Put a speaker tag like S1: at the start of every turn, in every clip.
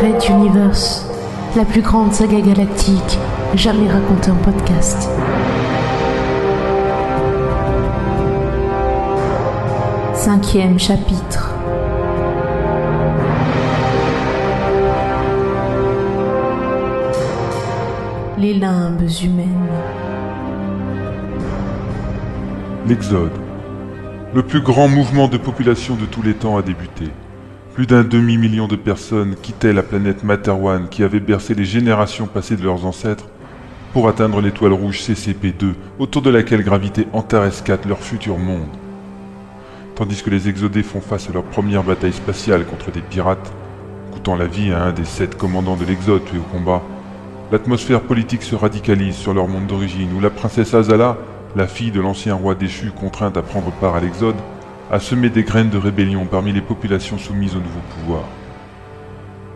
S1: Red Universe, la plus grande saga galactique jamais racontée en podcast. Cinquième chapitre. Les limbes humaines.
S2: L'Exode. Le plus grand mouvement de population de tous les temps a débuté. Plus d'un demi-million de personnes quittaient la planète Materwan qui avait bercé les générations passées de leurs ancêtres pour atteindre l'étoile rouge CCP-2 autour de laquelle gravitait Antares 4, leur futur monde. Tandis que les exodés font face à leur première bataille spatiale contre des pirates, coûtant la vie à un des sept commandants de l'Exode tués au combat, l'atmosphère politique se radicalise sur leur monde d'origine où la princesse Azala, la fille de l'ancien roi déchu contrainte à prendre part à l'Exode, a semé des graines de rébellion parmi les populations soumises au nouveau pouvoir.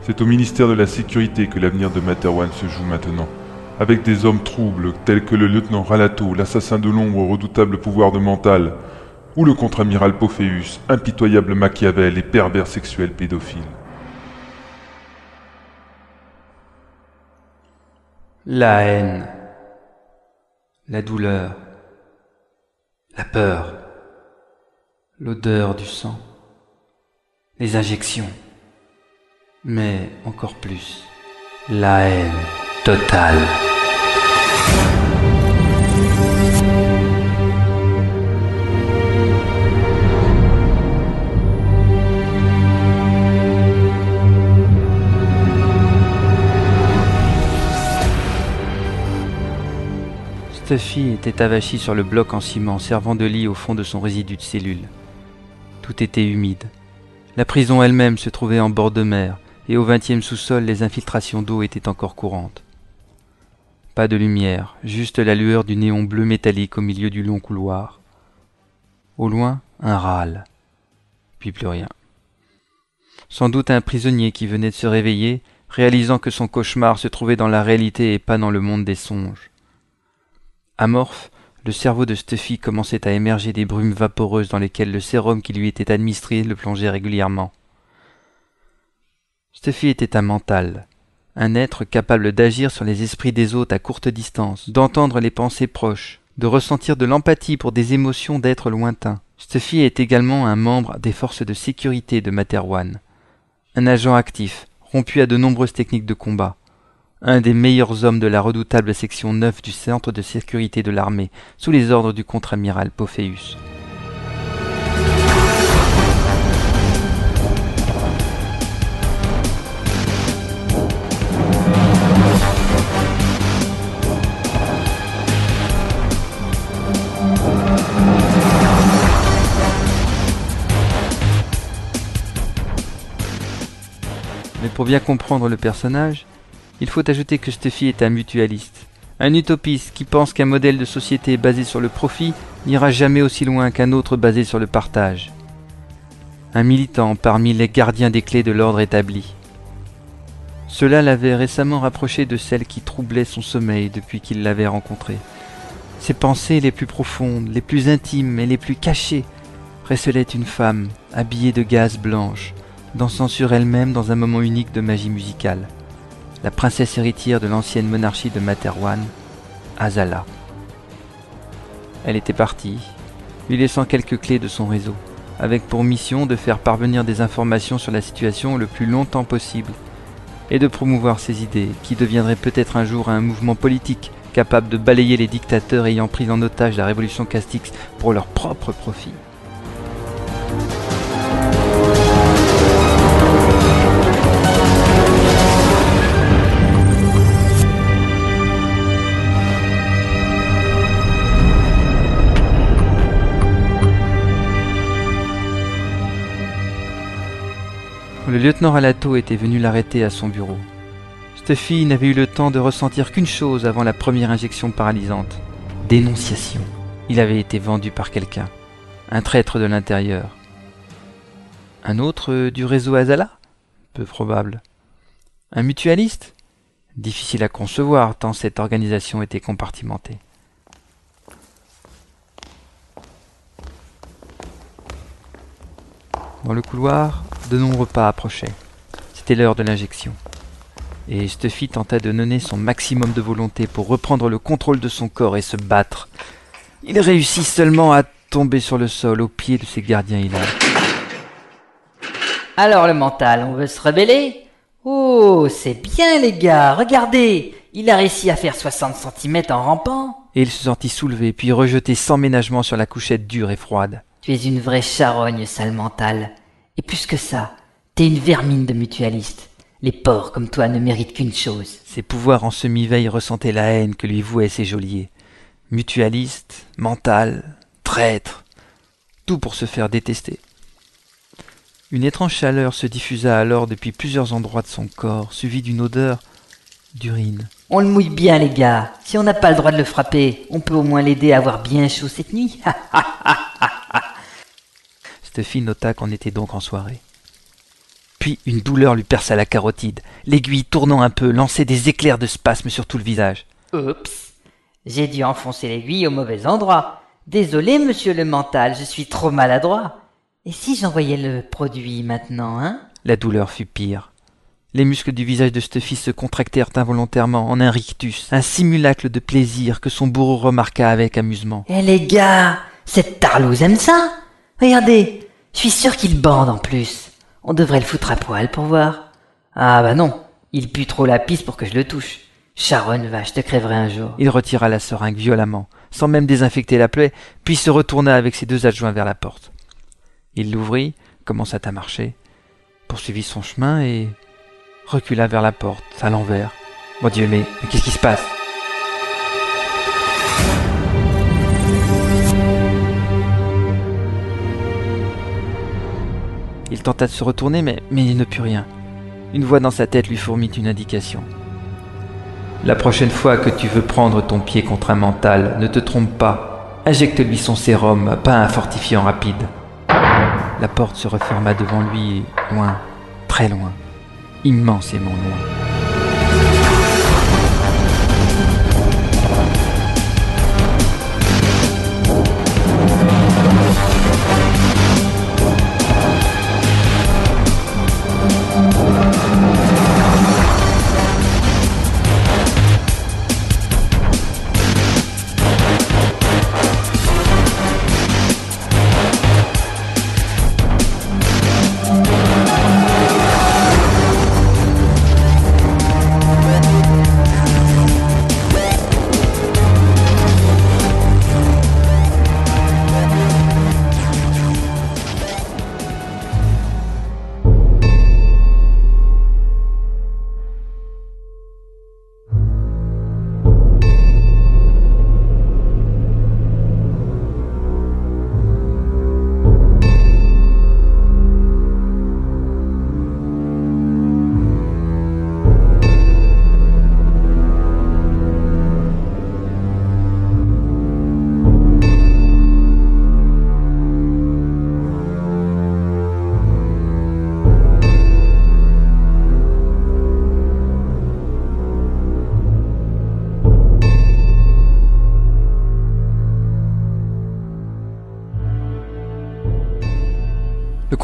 S2: C'est au ministère de la Sécurité que l'avenir de Materwan se joue maintenant, avec des hommes troubles tels que le lieutenant Ralato, l'assassin de l'ombre au redoutable pouvoir de mental, ou le contre-amiral Pophéus, impitoyable Machiavel et pervers sexuel pédophile.
S3: La haine, la douleur, la peur, l'odeur du sang, les injections, mais encore plus, la haine totale. Stuffy était avachi sur le bloc en ciment servant de lit au fond de son résidu de cellule. Tout était humide. La prison elle-même se trouvait en bord de mer, et au vingtième sous-sol les infiltrations d'eau étaient encore courantes. Pas de lumière, juste la lueur du néon bleu métallique au milieu du long couloir. Au loin, un râle. Puis plus rien. Sans doute un prisonnier qui venait de se réveiller, réalisant que son cauchemar se trouvait dans la réalité et pas dans le monde des songes. Amorphe, le cerveau de Stuffy commençait à émerger des brumes vaporeuses dans lesquelles le sérum qui lui était administré le plongeait régulièrement. Stuffy était un mental, un être capable d'agir sur les esprits des autres à courte distance, d'entendre les pensées proches, de ressentir de l'empathie pour des émotions d'êtres lointains. Stuffy est également un membre des forces de sécurité de Materwan, un agent actif, rompu à de nombreuses techniques de combat, un des meilleurs hommes de la redoutable section 9 du centre de sécurité de l'armée, sous les ordres du contre-amiral Pophéus. Mais pour bien comprendre le personnage, il faut ajouter que Stuffy est un mutualiste, un utopiste qui pense qu'un modèle de société basé sur le profit n'ira jamais aussi loin qu'un autre basé sur le partage. Un militant parmi les gardiens des clés de l'ordre établi. Cela l'avait récemment rapproché de celle qui troublait son sommeil depuis qu'il l'avait rencontrée. Ses pensées les plus profondes, les plus intimes et les plus cachées recelaient une femme habillée de gaze blanche, dansant sur elle-même dans un moment unique de magie musicale la princesse héritière de l'ancienne monarchie de Materwan, Azala. Elle était partie, lui laissant quelques clés de son réseau, avec pour mission de faire parvenir des informations sur la situation le plus longtemps possible, et de promouvoir ses idées, qui deviendraient peut-être un jour un mouvement politique capable de balayer les dictateurs ayant pris en otage la révolution Castix pour leur propre profit. Lieutenant Ralato était venu l'arrêter à son bureau. Stuffy n'avait eu le temps de ressentir qu'une chose avant la première injection paralysante. Dénonciation. Il avait été vendu par quelqu'un. Un traître de l'intérieur. Un autre euh, du réseau Azala? Peu probable. Un mutualiste? Difficile à concevoir tant cette organisation était compartimentée. Dans le couloir, de nombreux pas approchaient. C'était l'heure de l'injection. et Stuffy tenta de donner son maximum de volonté pour reprendre le contrôle de son corps et se battre. Il réussit seulement à tomber sur le sol au pied de ses gardiens hilaires.
S4: Alors le mental, on veut se rebeller? Oh, c'est bien les gars, regardez Il a réussi à faire 60 cm en rampant.
S3: Et il se sentit soulevé, puis rejeté sans ménagement sur la couchette dure et froide.
S4: Tu es une vraie charogne, sale mental. Et plus que ça, t'es une vermine de mutualiste. Les porcs comme toi ne méritent qu'une chose.
S3: Ses pouvoirs en semi-veille ressentaient la haine que lui vouaient ses geôliers. Mutualiste, mental, traître, tout pour se faire détester. Une étrange chaleur se diffusa alors depuis plusieurs endroits de son corps, suivie d'une odeur d'urine.
S4: On le mouille bien, les gars. Si on n'a pas le droit de le frapper, on peut au moins l'aider à avoir bien chaud cette nuit.
S3: Stuffy nota qu'on était donc en soirée. Puis une douleur lui perça la carotide. L'aiguille tournant un peu lançait des éclairs de spasme sur tout le visage.
S4: Oups. J'ai dû enfoncer l'aiguille au mauvais endroit. Désolé, monsieur le mental, je suis trop maladroit. Et si j'envoyais le produit maintenant, hein?
S3: La douleur fut pire. Les muscles du visage de Stuffy se contractèrent involontairement en un rictus, un simulacre de plaisir que son bourreau remarqua avec amusement.
S4: Eh les gars, cette tarlouse aime ça Regardez, je suis sûr qu'il bande en plus. On devrait le foutre à poil pour voir. Ah bah non, il pue trop la piste pour que je le touche. Sharon, va, je te crèverai un jour.
S3: Il retira la seringue violemment, sans même désinfecter la plaie, puis se retourna avec ses deux adjoints vers la porte. Il l'ouvrit, commença à marcher, poursuivit son chemin et recula vers la porte, à l'envers. Mon Dieu, mais qu'est-ce qui se passe? Il tenta de se retourner, mais, il ne put rien. Une voix dans sa tête lui fourmit une indication. La prochaine fois que tu veux prendre ton pied contre un mental, ne te trompe pas. Injecte-lui son sérum, pas un fortifiant rapide. La porte se referma devant lui, loin, très loin, immensément loin.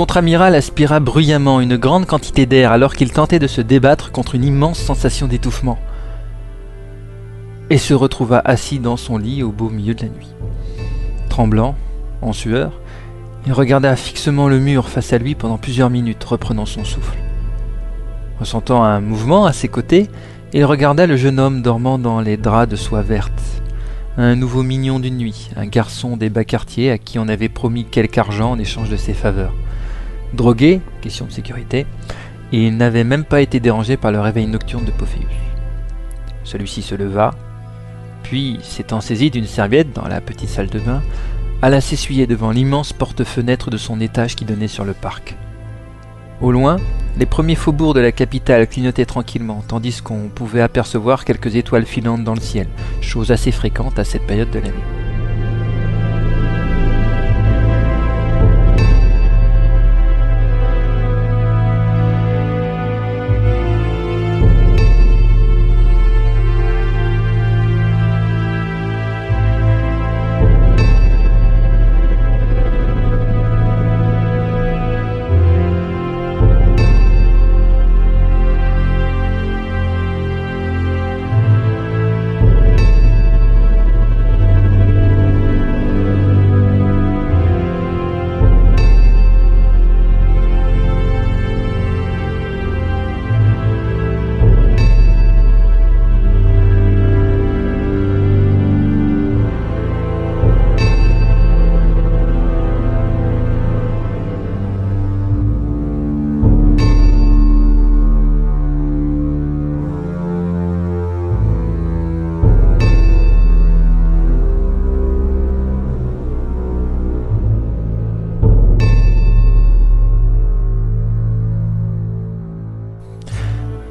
S3: Contre-amiral aspira bruyamment une grande quantité d'air alors qu'il tentait de se débattre contre une immense sensation d'étouffement et se retrouva assis dans son lit au beau milieu de la nuit. Tremblant, en sueur, il regarda fixement le mur face à lui pendant plusieurs minutes, reprenant son souffle. Ressentant un mouvement à ses côtés, il regarda le jeune homme dormant dans les draps de soie verte. Un nouveau mignon d'une nuit, un garçon des bas quartiers à qui on avait promis quelque argent en échange de ses faveurs. Drogué, question de sécurité, et il n'avait même pas été dérangé par le réveil nocturne de Pophéus. Celui-ci se leva, puis, s'étant saisi d'une serviette dans la petite salle de bain, alla s'essuyer devant l'immense porte-fenêtre de son étage qui donnait sur le parc. Au loin, les premiers faubourgs de la capitale clignotaient tranquillement, tandis qu'on pouvait apercevoir quelques étoiles filantes dans le ciel, chose assez fréquente à cette période de l'année.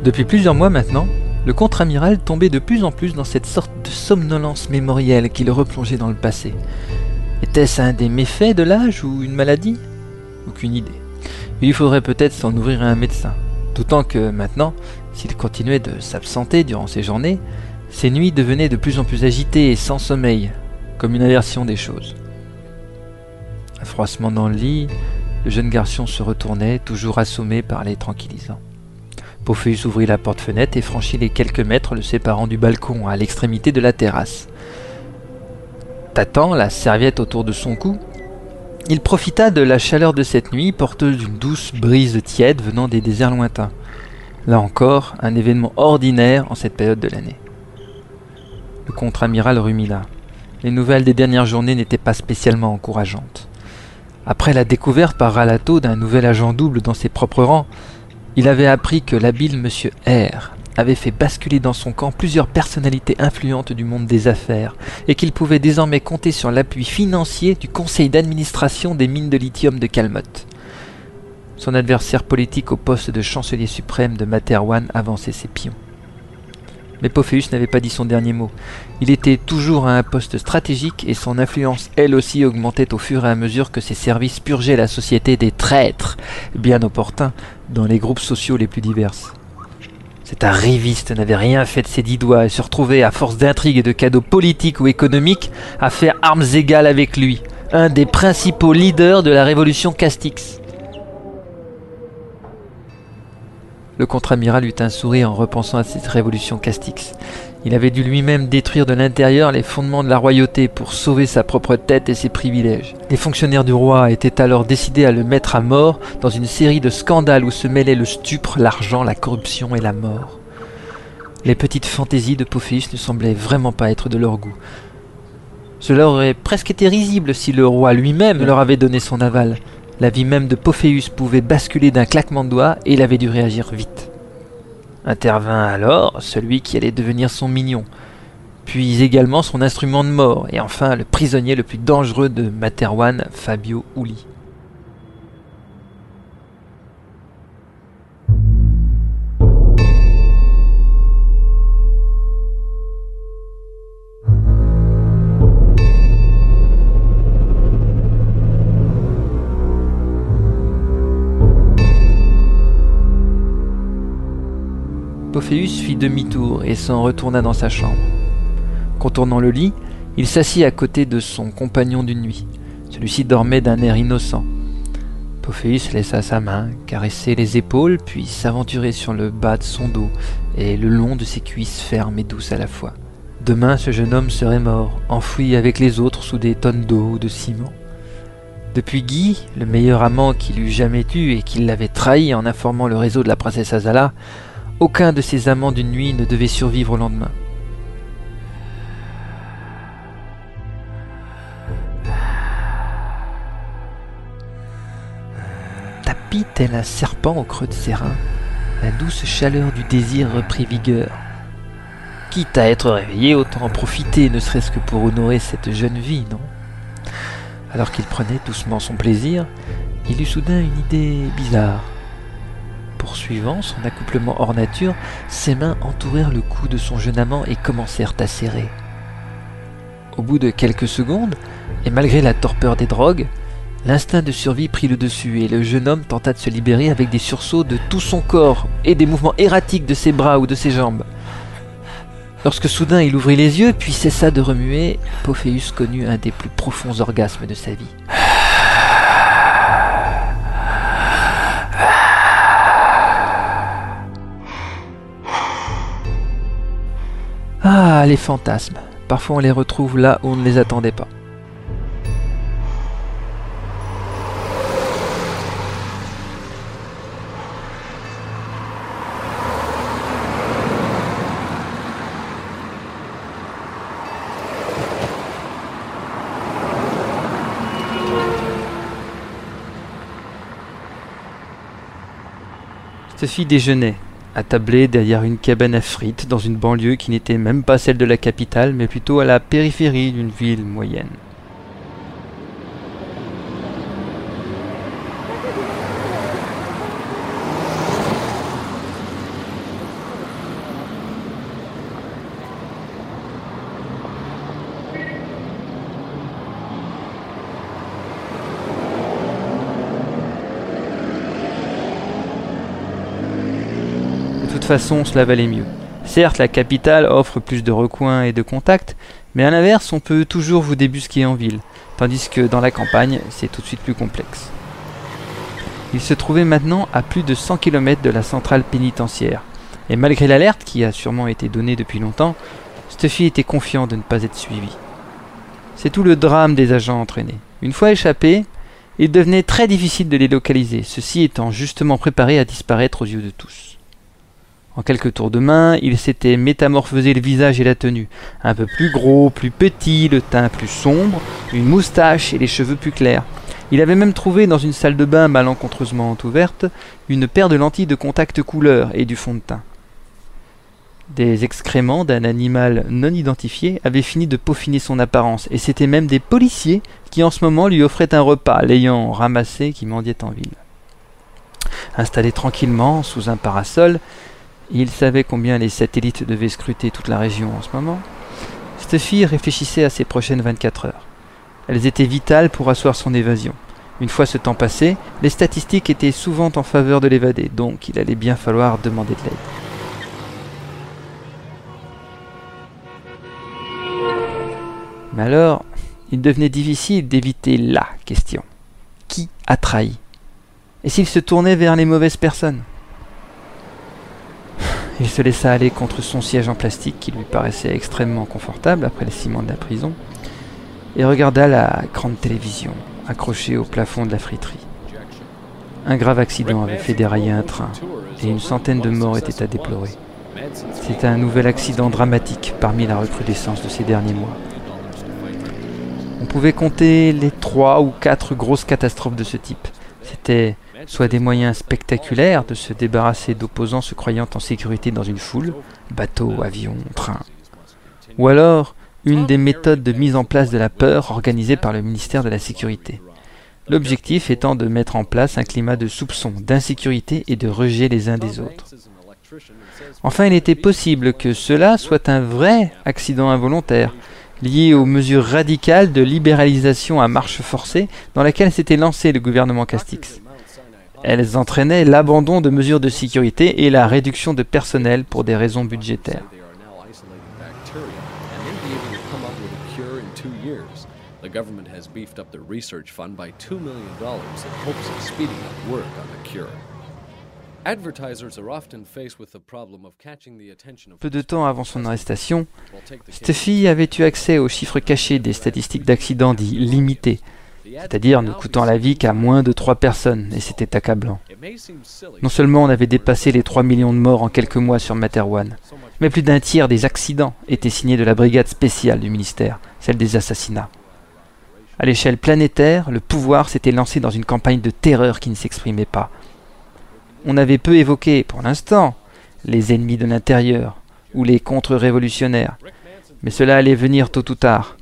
S3: Depuis plusieurs mois maintenant, le contre-amiral tombait de plus en plus dans cette sorte de somnolence mémorielle qui le replongeait dans le passé. Était-ce un des méfaits de l'âge ou une maladie? Aucune idée. Il faudrait peut-être s'en ouvrir à un médecin. D'autant que maintenant, s'il continuait de s'absenter durant ses journées, ses nuits devenaient de plus en plus agitées et sans sommeil, comme une aversion des choses. Froissement dans le lit, le jeune garçon se retournait, toujours assommé par les tranquillisants. Pophéus ouvrit la porte-fenêtre et franchit les quelques mètres le séparant du balcon à l'extrémité de la terrasse. Tâtant la serviette autour de son cou, il profita de la chaleur de cette nuit, porteuse d'une douce brise tiède venant des déserts lointains. Là encore, un événement ordinaire en cette période de l'année. Le contre-amiral rumina. Les nouvelles des dernières journées n'étaient pas spécialement encourageantes. Après la découverte par Ralato d'un nouvel agent double dans ses propres rangs, il avait appris que l'habile monsieur R avait fait basculer dans son camp plusieurs personnalités influentes du monde des affaires et qu'il pouvait désormais compter sur l'appui financier du conseil d'administration des mines de lithium de Calmotte. Son adversaire politique au poste de chancelier suprême de Materwan avançait ses pions. Mais Pophéus n'avait pas dit son dernier mot. Il était toujours à un poste stratégique et son influence elle aussi augmentait au fur et à mesure que ses services purgeaient la société des traîtres, bien opportuns, dans les groupes sociaux les plus divers. Cet arriviste n'avait rien fait de ses dix doigts et se retrouvait, à force d'intrigues et de cadeaux politiques ou économiques, à faire armes égales avec lui, un des principaux leaders de la révolution Castix. Le contre-amiral eut un sourire en repensant à cette révolution Castix. Il avait dû lui-même détruire de l'intérieur les fondements de la royauté pour sauver sa propre tête et ses privilèges. Les fonctionnaires du roi étaient alors décidés à le mettre à mort dans une série de scandales où se mêlaient le stupre, l'argent, la corruption et la mort. Les petites fantaisies de Pophéus ne semblaient vraiment pas être de leur goût. Cela aurait presque été risible si le roi lui-même leur avait donné son aval. La vie même de Pophéus pouvait basculer d'un claquement de doigts et il avait dû réagir vite. Intervint alors celui qui allait devenir son mignon, puis également son instrument de mort, et enfin le prisonnier le plus dangereux de Materwan, Fabio Uli. Pophéus fit demi-tour et s'en retourna dans sa chambre. Contournant le lit, il s'assit à côté de son compagnon d'une nuit. Celui-ci dormait d'un air innocent. Pophéus laissa sa main caresser les épaules, puis s'aventurer sur le bas de son dos et le long de ses cuisses fermes et douces à la fois. Demain, ce jeune homme serait mort, enfoui avec les autres sous des tonnes d'eau ou de ciment. Depuis Guy, le meilleur amant qu'il eût jamais eu et qui l'avait trahi en informant le réseau de la princesse Azala, aucun de ces amants d'une nuit ne devait survivre au lendemain. Tapis tel un serpent au creux de ses reins, la douce chaleur du désir reprit vigueur. Quitte à être réveillé, autant en profiter, ne serait-ce que pour honorer cette jeune vie, non? Alors qu'il prenait doucement son plaisir, il eut soudain une idée bizarre. Poursuivant son accouplement hors nature, ses mains entourèrent le cou de son jeune amant et commencèrent à serrer. Au bout de quelques secondes, et malgré la torpeur des drogues, l'instinct de survie prit le dessus et le jeune homme tenta de se libérer avec des sursauts de tout son corps et des mouvements erratiques de ses bras ou de ses jambes. Lorsque soudain il ouvrit les yeux puis cessa de remuer, Pophéus connut un des plus profonds orgasmes de sa vie. Ah, les fantasmes. Parfois on les retrouve là où on ne les attendait pas. Fille déjeunait, attablé derrière une cabane à frites dans une banlieue qui n'était même pas celle de la capitale, mais plutôt à la périphérie d'une ville moyenne. Façon, cela valait mieux. Certes, la capitale offre plus de recoins et de contacts, mais à l'inverse, on peut toujours vous débusquer en ville, tandis que dans la campagne, c'est tout de suite plus complexe. Il se trouvait maintenant à plus de 100 km de la centrale pénitentiaire, et malgré l'alerte qui a sûrement été donnée depuis longtemps, Stuffy était confiant de ne pas être suivi. C'est tout le drame des agents entraînés. Une fois échappés, il devenait très difficile de les localiser, ceux-ci étant justement préparés à disparaître aux yeux de tous. En quelques tours de main, il s'était métamorphosé le visage et la tenue. Un peu plus gros, plus petit, le teint plus sombre, une moustache et les cheveux plus clairs. Il avait même trouvé dans une salle de bain malencontreusement ouverte une paire de lentilles de contact couleur et du fond de teint. Des excréments d'un animal non identifié avaient fini de peaufiner son apparence, et c'étaient même des policiers qui en ce moment lui offraient un repas, l'ayant ramassé qui mendiait en ville. Installé tranquillement sous un parasol, il savait combien les satellites devaient scruter toute la région en ce moment. Stuffy réfléchissait à ses prochaines 24 heures. Elles étaient vitales pour asseoir son évasion. Une fois ce temps passé, les statistiques étaient souvent en faveur de l'évader, donc il allait bien falloir demander de l'aide. Mais alors, il devenait difficile d'éviter la question. Qui a trahi? Et s'il se tournait vers les mauvaises personnes? Il se laissa aller contre son siège en plastique qui lui paraissait extrêmement confortable après le ciment de la prison et regarda la grande télévision accrochée au plafond de la friterie. Un grave accident avait fait dérailler un train et une centaine de morts étaient à déplorer. C'était un nouvel accident dramatique parmi la recrudescence de ces derniers mois. On pouvait compter les trois ou quatre grosses catastrophes de ce type. C'était soit des moyens spectaculaires de se débarrasser d'opposants se croyant en sécurité dans une foule, bateau, avion, train, ou alors une des méthodes de mise en place de la peur organisée par le ministère de la Sécurité. L'objectif étant de mettre en place un climat de soupçon, d'insécurité et de rejet les uns des autres. Enfin, il était possible que cela soit un vrai accident involontaire, lié aux mesures radicales de libéralisation à marche forcée dans laquelle s'était lancé le gouvernement Castix. Elles entraînaient l'abandon de mesures de sécurité et la réduction de personnel pour des raisons budgétaires. The government has beefed up the research fund by $2 million in hopes of speeding up work on the cure. Peu de temps avant son arrestation, Steffi avait eu accès aux chiffres cachés des statistiques d'accidents dits limités, c'est-à-dire ne coûtant la vie qu'à moins de 3 personnes, et c'était accablant. Non seulement on avait dépassé les 3 millions de morts en quelques mois sur Materwan, mais plus d'un tiers des accidents étaient signés de la brigade spéciale du ministère, celle des assassinats. À l'échelle planétaire, le pouvoir s'était lancé dans une campagne de terreur qui ne s'exprimait pas. On avait peu évoqué, pour l'instant, les ennemis de l'intérieur ou les contre-révolutionnaires, mais cela allait venir tôt ou tard.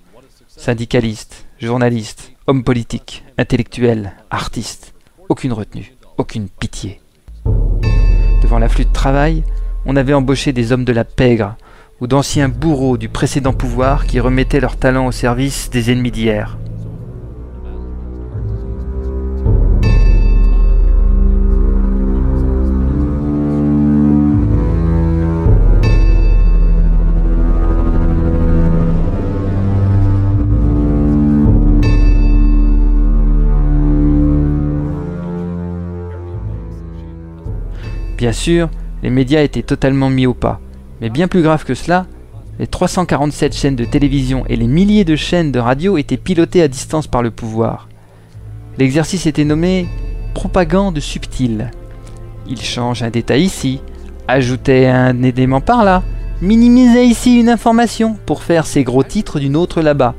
S3: Syndicalistes, journalistes, hommes politiques, intellectuels, artistes, aucune retenue, aucune pitié. Devant l'afflux de travail, on avait embauché des hommes de la pègre ou d'anciens bourreaux du précédent pouvoir qui remettaient leur talent au service des ennemis d'hier. Bien sûr, les médias étaient totalement mis au pas. Mais bien plus grave que cela, les 347 chaînes de télévision et les milliers de chaînes de radio étaient pilotées à distance par le pouvoir. L'exercice était nommé propagande subtile. Il change un détail ici, ajoutait un élément par là, minimisait ici une information pour faire ses gros titres d'une autre là-bas.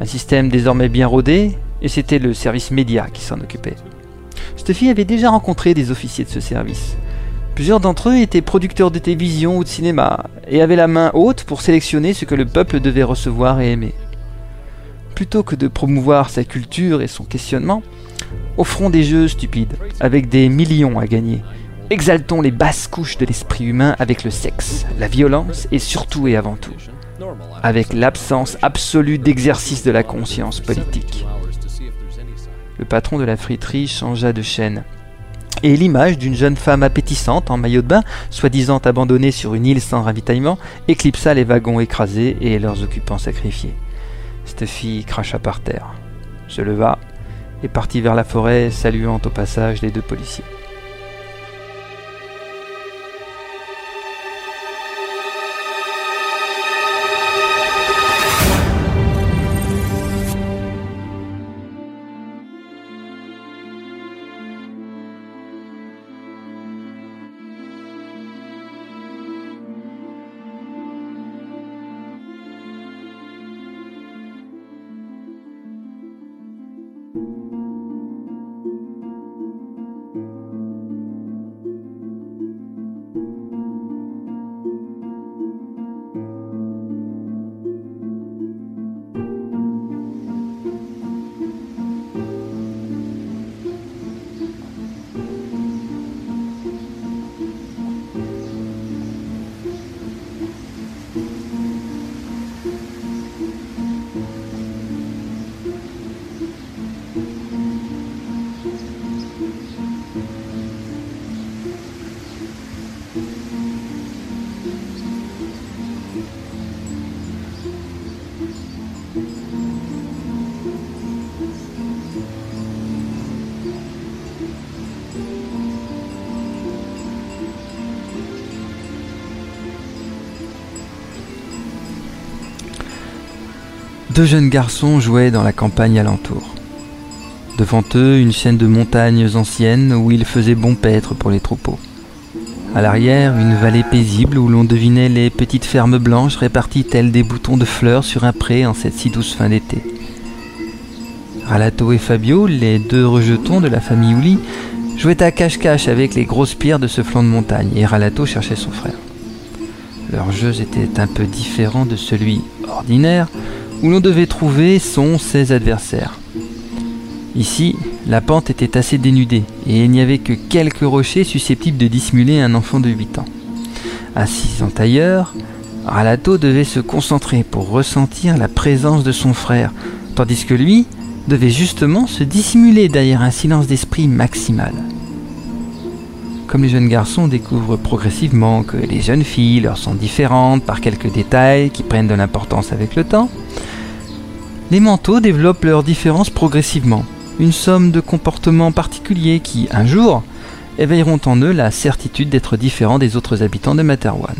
S3: Un système désormais bien rodé, et c'était le service média qui s'en occupait. Stuffy avait déjà rencontré des officiers de ce service. Plusieurs d'entre eux étaient producteurs de télévision ou de cinéma, et avaient la main haute pour sélectionner ce que le peuple devait recevoir et aimer. Plutôt que de promouvoir sa culture et son questionnement, offrons des jeux stupides, avec des millions à gagner. Exaltons les basses couches de l'esprit humain avec le sexe, la violence et surtout et avant tout, avec l'absence absolue d'exercice de la conscience politique. Le patron de la friterie changea de chaîne. et l'image d'une jeune femme appétissante en maillot de bain, soi-disant abandonnée sur une île sans ravitaillement, éclipsa les wagons écrasés et leurs occupants sacrifiés. Cette fille cracha par terre, se leva et partit vers la forêt, saluant au passage les deux policiers. Deux jeunes garçons jouaient dans la campagne alentour. Devant eux, une chaîne de montagnes anciennes où il faisait bon paître pour les troupeaux. À l'arrière, une vallée paisible où l'on devinait les petites fermes blanches réparties telles des boutons de fleurs sur un pré en cette si douce fin d'été. Ralato et Fabio, les deux rejetons de la famille Ouli, jouaient à cache-cache avec les grosses pierres de ce flanc de montagne et Ralato cherchait son frère. Leurs jeux étaient un peu différents de celui ordinaire où l'on devait trouver son ses adversaires. Ici, la pente était assez dénudée et il n'y avait que quelques rochers susceptibles de dissimuler un enfant de 8 ans. Assis en tailleur, Ralato devait se concentrer pour ressentir la présence de son frère, tandis que lui devait justement se dissimuler derrière un silence d'esprit maximal. Comme les jeunes garçons découvrent progressivement que les jeunes filles leur sont différentes par quelques détails qui prennent de l'importance avec le temps, les manteaux développent leurs différences progressivement, une somme de comportements particuliers qui, un jour, éveilleront en eux la certitude d'être différents des autres habitants de Materwan.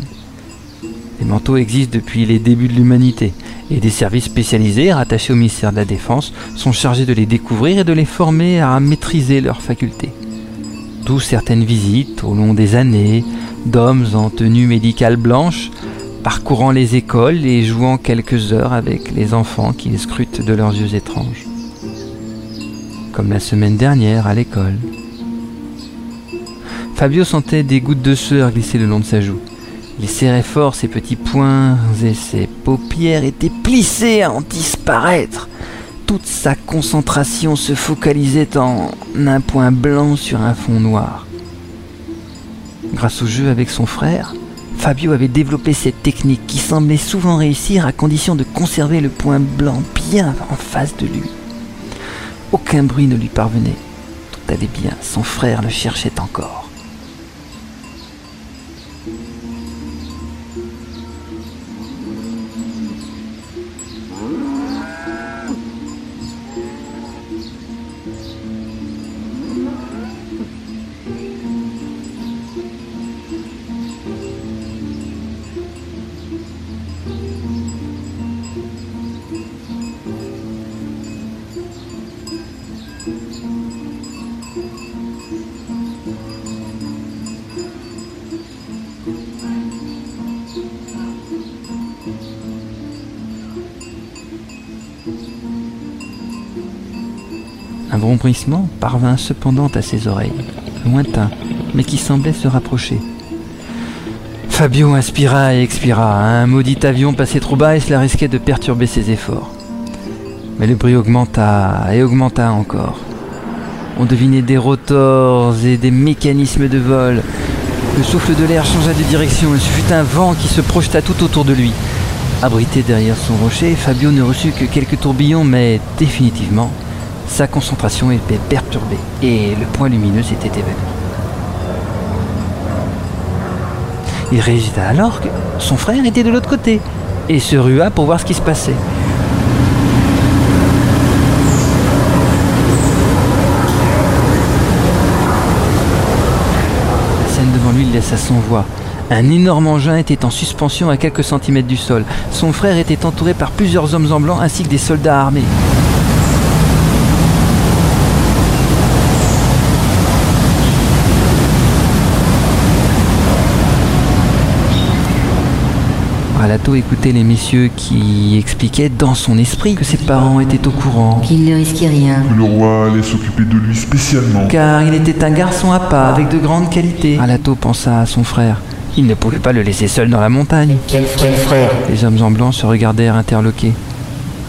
S3: Les manteaux existent depuis les débuts de l'humanité, et des services spécialisés rattachés au ministère de la Défense sont chargés de les découvrir et de les former à maîtriser leurs facultés. D'où certaines visites, au long des années, d'hommes en tenue médicale blanche, parcourant les écoles et jouant quelques heures avec les enfants qui les scrutent de leurs yeux étranges. Comme la semaine dernière à l'école. Fabio sentait des gouttes de sueur glisser le long de sa joue. Il serrait fort ses petits poings et ses paupières étaient plissées à en disparaître. Toute sa concentration se focalisait en un point blanc sur un fond noir. Grâce au jeu avec son frère, Fabio avait développé cette technique qui semblait souvent réussir à condition de conserver le point blanc bien en face de lui. Aucun bruit ne lui parvenait. Tout allait bien, son frère le cherchait encore. Un bruissement parvint cependant à ses oreilles, lointain, mais qui semblait se rapprocher. Fabio inspira et expira. Un maudit avion passait trop bas et cela risquait de perturber ses efforts. Mais le bruit augmenta et augmenta encore. On devinait des rotors et des mécanismes de vol. Le souffle de l'air changea de direction et ce fut un vent qui se projeta tout autour de lui. Abrité derrière son rocher, Fabio ne reçut que quelques tourbillons, mais définitivement, sa concentration était perturbée et le point lumineux s'était évanoui. Il réagita alors que son frère était de l'autre côté et se rua pour voir ce qui se passait. Sans voix. Un énorme engin était en suspension à quelques centimètres du sol. Son frère était entouré par plusieurs hommes en blanc ainsi que des soldats armés. Ralato écoutait les messieurs qui expliquaient dans son esprit que ses parents étaient au courant,
S4: Qu'il ne risquait rien.
S2: Que le roi allait s'occuper de lui spécialement.
S3: car il était un garçon à part avec de grandes qualités. Ralato pensa à son frère. Il ne pouvait pas le laisser seul dans la montagne.
S5: Quel frère?
S3: Les hommes en blanc se regardèrent interloqués.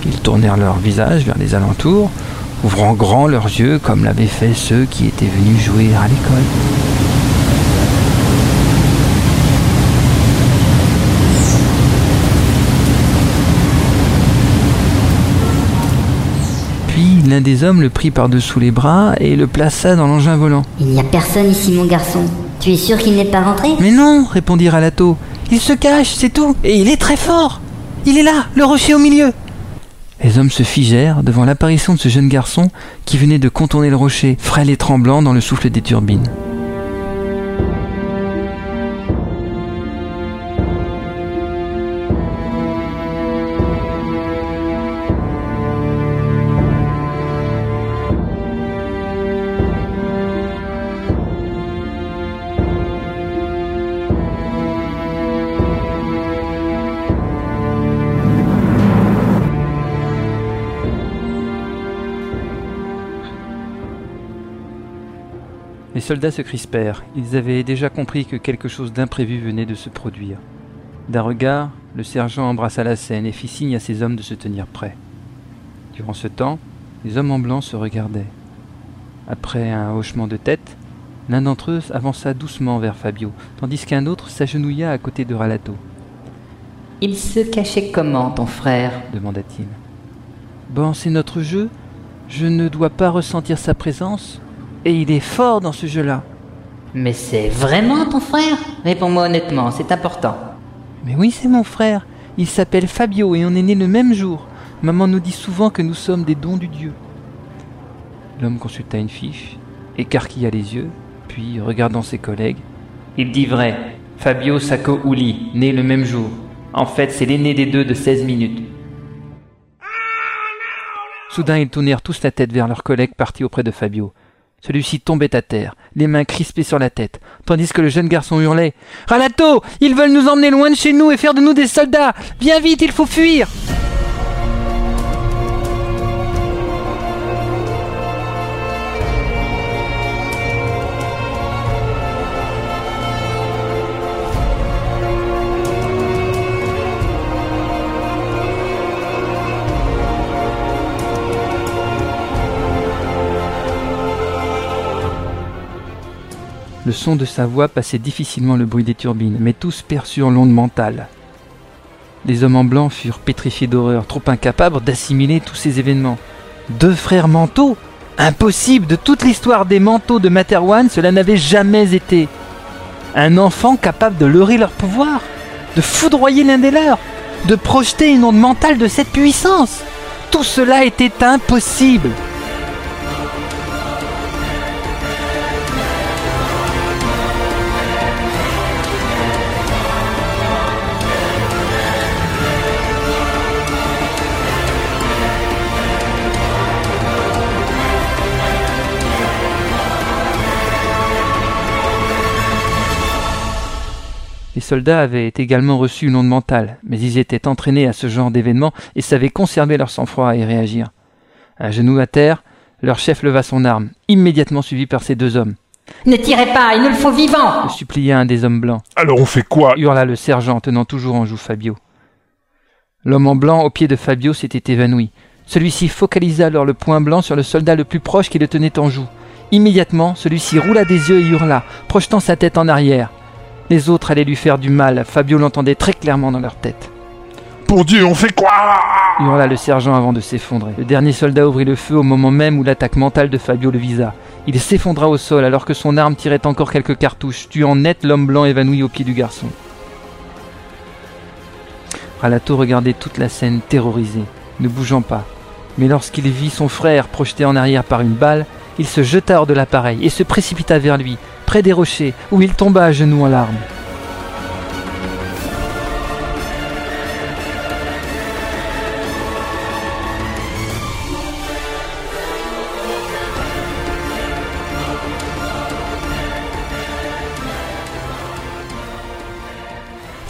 S3: Ils tournèrent leur visage vers les alentours, ouvrant grand leurs yeux comme l'avaient fait ceux qui étaient venus jouer à l'école. Puis l'un des hommes le prit par-dessous les bras et le plaça dans l'engin volant.
S6: Il n'y a personne ici, mon garçon. Tu es sûr qu'il n'est pas rentré?
S3: Mais non, répondit Ralato. Il se cache, c'est tout. Et il est très fort. Il est là, le rocher au milieu. Les hommes se figèrent devant l'apparition de ce jeune garçon qui venait de contourner le rocher, frêle et tremblant dans le souffle des turbines. Soldats se crispèrent. Ils avaient déjà compris que quelque chose d'imprévu venait de se produire. D'un regard, le sergent embrassa la scène et fit signe à ses hommes de se tenir prêts. Durant ce temps, les hommes en blanc se regardaient. Après un hochement de tête, l'un d'entre eux avança doucement vers Fabio, tandis qu'un autre s'agenouilla à côté de Ralato.
S4: Il se cachait comment, ton frère?
S3: demanda-t-il. Bon, c'est notre jeu. Je ne dois pas ressentir sa présence. Et il est fort dans ce jeu-là.
S4: Mais c'est vraiment ton frère? Réponds-moi honnêtement, c'est important.
S3: Mais oui, c'est mon frère. Il s'appelle Fabio et on est nés le même jour. Maman nous dit souvent que nous sommes des dons du Dieu. L'homme consulta une fiche, écarquilla les yeux, puis, regardant ses collègues, Il dit vrai. Fabio Sacco Uli, né le même jour. En fait, c'est l'aîné des deux de 16 minutes. Soudain, ils tournèrent tous la tête vers leur collègue parti auprès de Fabio. Celui-ci tombait à terre, les mains crispées sur la tête, tandis que le jeune garçon hurlait. Ralato Ils veulent nous emmener loin de chez nous et faire de nous des soldats. Viens vite, il faut fuir Le son de sa voix passait difficilement le bruit des turbines, mais tous perçurent l'onde mentale. Les hommes en blanc furent pétrifiés d'horreur, trop incapables d'assimiler tous ces événements. Deux frères manteaux Impossible De toute l'histoire des manteaux de Materwan, cela n'avait jamais été. Un enfant capable de leurrer leur pouvoir, de foudroyer l'un des leurs, de projeter une onde mentale de cette puissance. Tout cela était impossible. Soldats avaient également reçu une onde mentale, mais ils étaient entraînés à ce genre d'événement et savaient conserver leur sang-froid et réagir. À genoux à terre, leur chef leva son arme, immédiatement suivi par ses deux hommes.
S4: Ne tirez pas, il nous le faut vivant
S3: Le supplia un des hommes blancs,
S2: Alors on fait quoi?
S3: hurla le sergent tenant toujours en joue Fabio. L'homme en blanc au pied de Fabio s'était évanoui. Celui-ci focalisa alors le point blanc sur le soldat le plus proche qui le tenait en joue. Immédiatement, celui-ci roula des yeux et hurla, projetant sa tête en arrière. Les autres allaient lui faire du mal, Fabio l'entendait très clairement dans leur tête.
S2: Pour Dieu, on fait quoi?
S3: Hurla le sergent avant de s'effondrer. Le dernier soldat ouvrit le feu au moment même où l'attaque mentale de Fabio le visa. Il s'effondra au sol alors que son arme tirait encore quelques cartouches, tuant net l'homme blanc évanoui au pied du garçon. Ralato regardait toute la scène terrorisé, ne bougeant pas. Mais lorsqu'il vit son frère projeté en arrière par une balle, il se jeta hors de l'appareil et se précipita vers lui, près des rochers, où il tomba à genoux en larmes.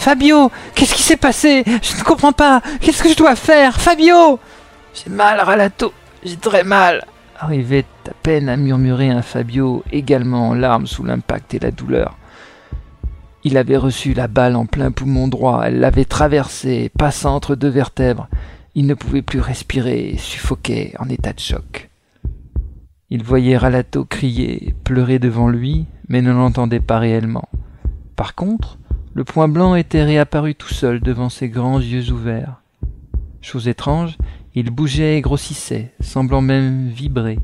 S3: Fabio, qu'est-ce qui s'est passé? Je ne comprends pas. Qu'est-ce que je dois faire? Fabio J'ai mal, Ralato. J'ai très mal. Arrivait à peine à murmurer un Fabio également en larmes sous l'impact et la douleur. Il avait reçu la balle en plein poumon droit, elle l'avait traversé, passant entre deux vertèbres. Il ne pouvait plus respirer et suffoquait en état de choc. Il voyait Ralato crier, pleurer devant lui, mais ne l'entendait pas réellement. Par contre, le point blanc était réapparu tout seul devant ses grands yeux ouverts. Chose étrange, il bougeait et grossissait, semblant même vibrer.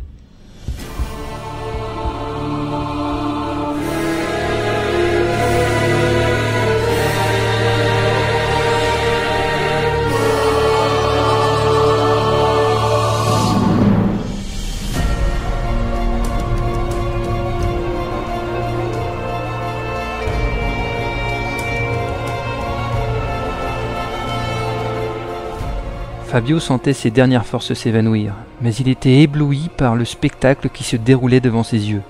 S3: Fabio sentait ses dernières forces s'évanouir, mais il était ébloui par le spectacle qui se déroulait devant ses yeux.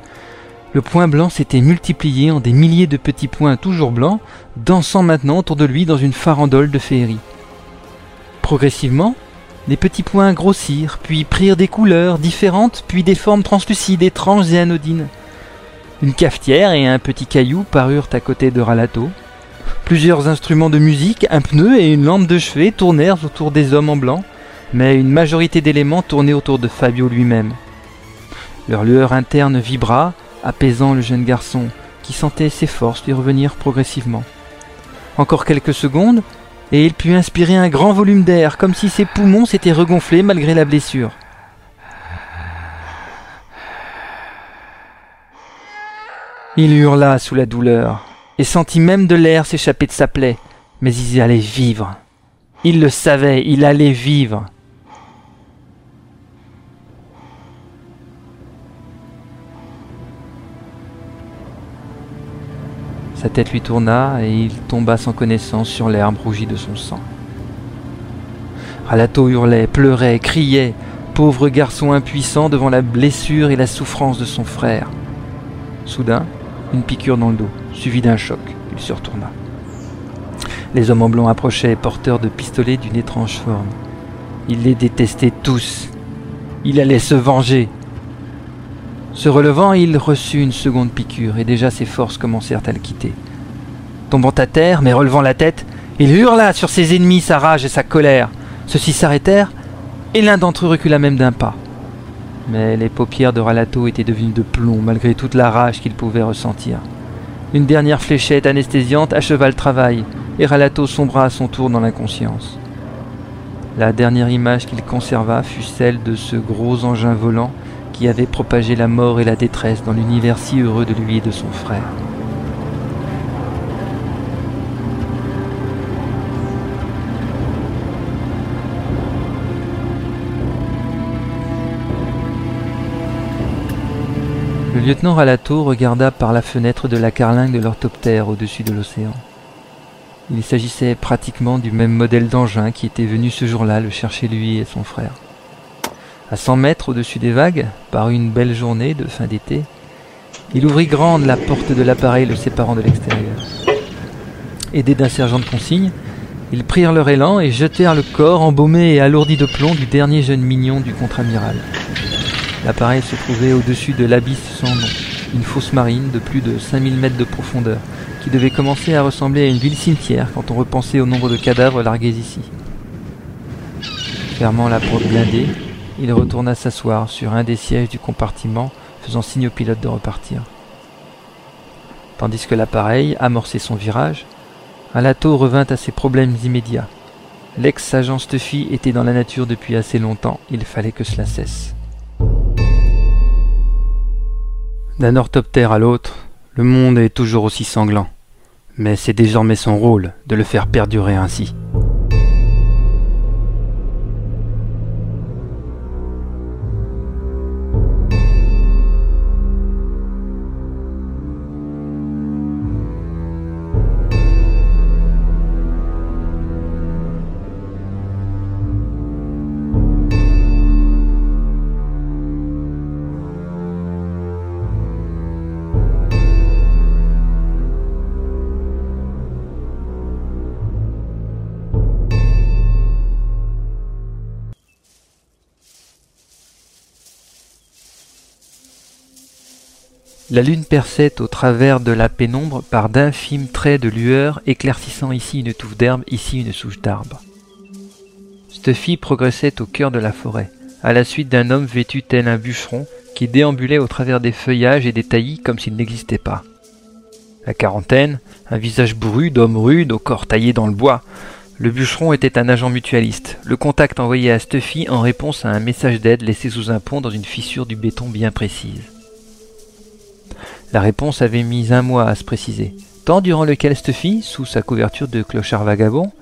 S3: Le point blanc s'était multiplié en des milliers de petits points toujours blancs, dansant maintenant autour de lui dans une farandole de féerie. Progressivement, les petits points grossirent, puis prirent des couleurs différentes, puis des formes translucides, étranges et anodines. Une cafetière et un petit caillou parurent à côté de Ralato, Plusieurs instruments de musique, un pneu et une lampe de chevet tournèrent autour des hommes en blanc, mais une majorité d'éléments tournaient autour de Fabio lui-même. Leur lueur interne vibra, apaisant le jeune garçon, qui sentait ses forces lui revenir progressivement. Encore quelques secondes, et il put inspirer un grand volume d'air, comme si ses poumons s'étaient regonflés malgré la blessure. Il hurla sous la douleur et sentit même de l'air s'échapper de sa plaie. Mais il allait vivre. Il le savait, il allait vivre. Sa tête lui tourna et il tomba sans connaissance sur l'herbe rougie de son sang. Ralato hurlait, pleurait, criait, pauvre garçon impuissant devant la blessure et la souffrance de son frère. Soudain, une piqûre dans le dos, suivie d'un choc. Il se retourna. Les hommes en blanc approchaient, porteurs de pistolets d'une étrange forme. Il les détestait tous. Il allait se venger. Se relevant, il reçut une seconde piqûre, et déjà ses forces commencèrent à le quitter. Tombant à terre, mais relevant la tête, il hurla sur ses ennemis sa rage et sa colère. Ceux-ci s'arrêtèrent, et l'un d'entre eux recula même d'un pas. Mais les paupières de Ralato étaient devenues de plomb malgré toute la rage qu'il pouvait ressentir. Une dernière fléchette anesthésiante acheva le travail, et Ralato sombra à son tour dans l'inconscience. La dernière image qu'il conserva fut celle de ce gros engin volant qui avait propagé la mort et la détresse dans l'univers si heureux de lui et de son frère. Le lieutenant Ralato regarda par la fenêtre de la carlingue de l'orthoptère au-dessus de l'océan. Il s'agissait pratiquement du même modèle d'engin qui était venu ce jour-là le chercher lui et son frère. À cent mètres au-dessus des vagues, par une belle journée de fin d'été, il ouvrit grande la porte de l'appareil le séparant de l'extérieur. Aidés d'un sergent de consigne, ils prirent leur élan et jetèrent le corps embaumé et alourdi de plomb du dernier jeune mignon du contre-amiral. L'appareil se trouvait au-dessus de l'abysse sans nom, une fosse marine de plus de 5000 mètres de profondeur, qui devait commencer à ressembler à une ville cimetière quand on repensait au nombre de cadavres largués ici. Fermant la porte blindée, il retourna s'asseoir sur un des sièges du compartiment, faisant signe au pilote de repartir. Tandis que l'appareil amorçait son virage, Alato revint à ses problèmes immédiats. L'ex-agent Stuffy était dans la nature depuis assez longtemps, il fallait que cela cesse. D'un orthoptère à l'autre, le monde est toujours aussi sanglant, mais c'est désormais son rôle de le faire perdurer ainsi. La lune perçait au travers de la pénombre par d'infimes traits de lueur éclaircissant ici une touffe d'herbe, ici une souche d'arbre. Stuffy progressait au cœur de la forêt, à la suite d'un homme vêtu tel un bûcheron qui déambulait au travers des feuillages et des taillis comme s'il n'existait pas. La quarantaine, un visage bourru d'homme rude au corps taillé dans le bois. Le bûcheron était un agent mutualiste, le contact envoyé à Stuffy en réponse à un message d'aide laissé sous un pont dans une fissure du béton bien précise. La réponse avait mis un mois à se préciser, temps durant lequel Stuffy, sous sa couverture de clochard vagabond,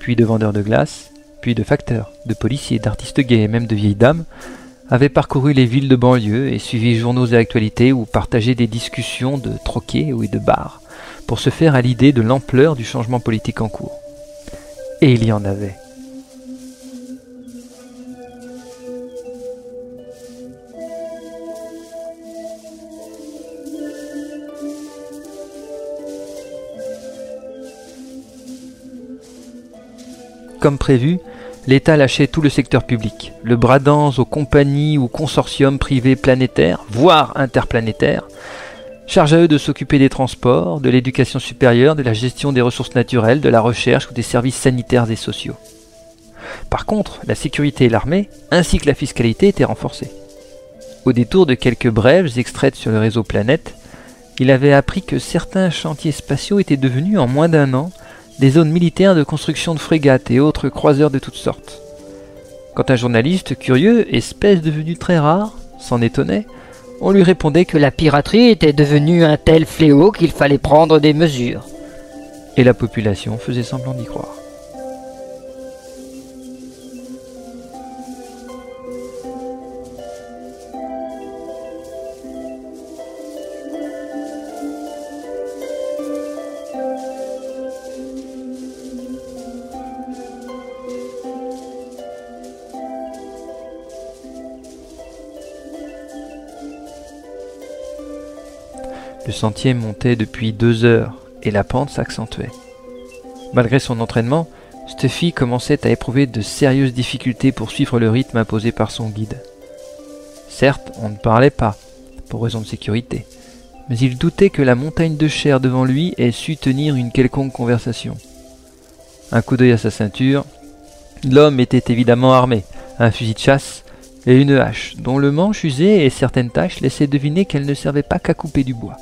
S3: puis de vendeur de glace, puis de facteur, de policier, d'artiste gay et même de vieille dame, avait parcouru les villes de banlieue et suivi journaux et actualités ou partagé des discussions de troquets ou de bars, pour se faire à l'idée de l'ampleur du changement politique en cours. Et il y en avait. Comme prévu, l'État lâchait tout le secteur public, le bradans aux compagnies ou consortiums privés planétaires, voire interplanétaires, charge à eux de s'occuper des transports, de l'éducation supérieure, de la gestion des ressources naturelles, de la recherche ou des services sanitaires et sociaux. Par contre, la sécurité et l'armée, ainsi que la fiscalité, étaient renforcées. Au détour de quelques brèves extraites sur le réseau Planète, il avait appris que certains chantiers spatiaux étaient devenus en moins d'un an des zones militaires de construction de frégates et autres croiseurs de toutes sortes. Quand un journaliste curieux, espèce devenue très rare, s'en étonnait, on lui répondait que la piraterie était devenue un tel fléau qu'il fallait prendre des mesures. Et la population faisait semblant d'y croire. Sentier montait depuis deux heures et la pente s'accentuait. Malgré son entraînement, Stuffy commençait à éprouver de sérieuses difficultés pour suivre le rythme imposé par son guide. Certes, on ne parlait pas, pour raison de sécurité, mais il doutait que la montagne de chair devant lui ait su tenir une quelconque conversation. Un coup d'œil à sa ceinture, l'homme était évidemment armé, un fusil de chasse et une hache, dont le manche usé et certaines taches laissaient deviner qu'elle ne servait pas qu'à couper du bois.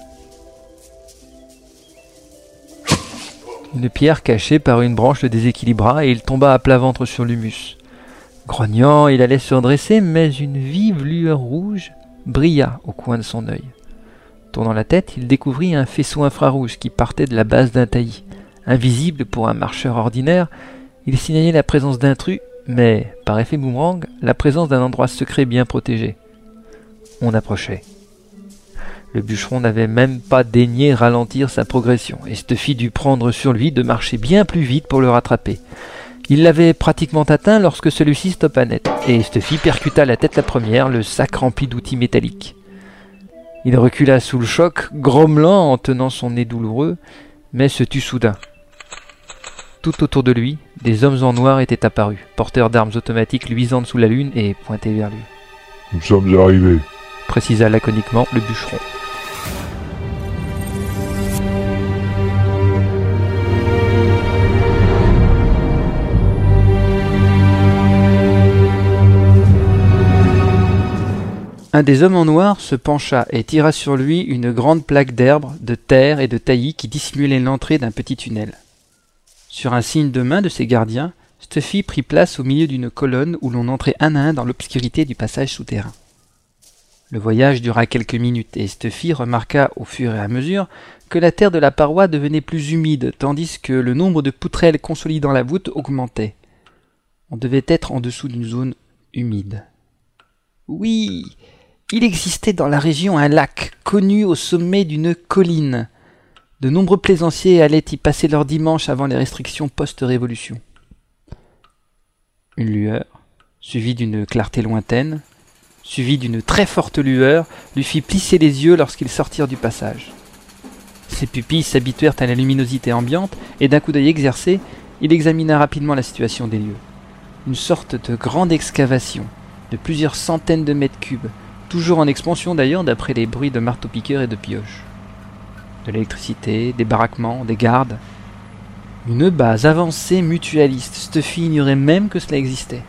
S3: Une pierre cachée par une branche le déséquilibra et il tomba à plat ventre sur l'humus. Grognant, il allait se redresser, mais une vive lueur rouge brilla au coin de son œil. Tournant la tête, il découvrit un faisceau infrarouge qui partait de la base d'un taillis. Invisible pour un marcheur ordinaire, il signalait la présence d'intrus, mais, par effet boomerang, la présence d'un endroit secret bien protégé. On approchait. Le bûcheron n'avait même pas daigné ralentir sa progression, et Stuffy dut prendre sur lui de marcher bien plus vite pour le rattraper. Il l'avait pratiquement atteint lorsque celui-ci stoppa net, et Stuffy percuta la tête la première, le sac rempli d'outils métalliques. Il recula sous le choc, grommelant en tenant son nez douloureux, mais se tut soudain. Tout autour de lui, des hommes en noir étaient apparus, porteurs d'armes automatiques luisantes sous la lune et pointés vers lui.
S2: Nous sommes arrivés,
S3: précisa laconiquement le bûcheron. Un des hommes en noir se pencha et tira sur lui une grande plaque d'herbe, de terre et de taillis qui dissimulait l'entrée d'un petit tunnel. Sur un signe de main de ses gardiens, Stuffy prit place au milieu d'une colonne où l'on entrait un à un dans l'obscurité du passage souterrain. Le voyage dura quelques minutes et Stuffy remarqua au fur et à mesure que la terre de la paroi devenait plus humide, tandis que le nombre de poutrelles consolidant la voûte augmentait. On devait être en dessous d'une zone humide. Oui, il existait dans la région un lac, connu au sommet d'une colline. De nombreux plaisanciers allaient y passer leur dimanche avant les restrictions post-révolution. Une lueur, suivie d'une clarté lointaine, suivie d'une très forte lueur, lui fit plisser les yeux lorsqu'ils sortirent du passage. Ses pupilles s'habituèrent à la luminosité ambiante, et d'un coup d'œil exercé, il examina rapidement la situation des lieux. Une sorte de grande excavation, de plusieurs centaines de mètres cubes, toujours en expansion d'ailleurs d'après les bruits de marteau-piqueurs et de pioches. De l'électricité, des baraquements, des gardes. Une base avancée mutualiste, Stuffy ignorait même que cela existait.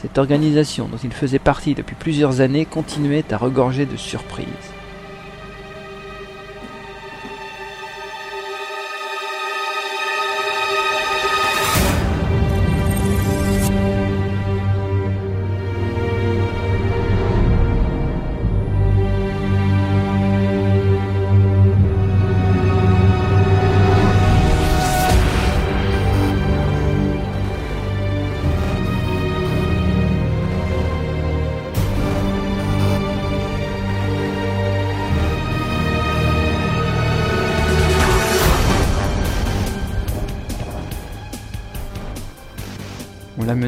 S3: Cette organisation dont il faisait partie depuis plusieurs années continuait à regorger de surprises.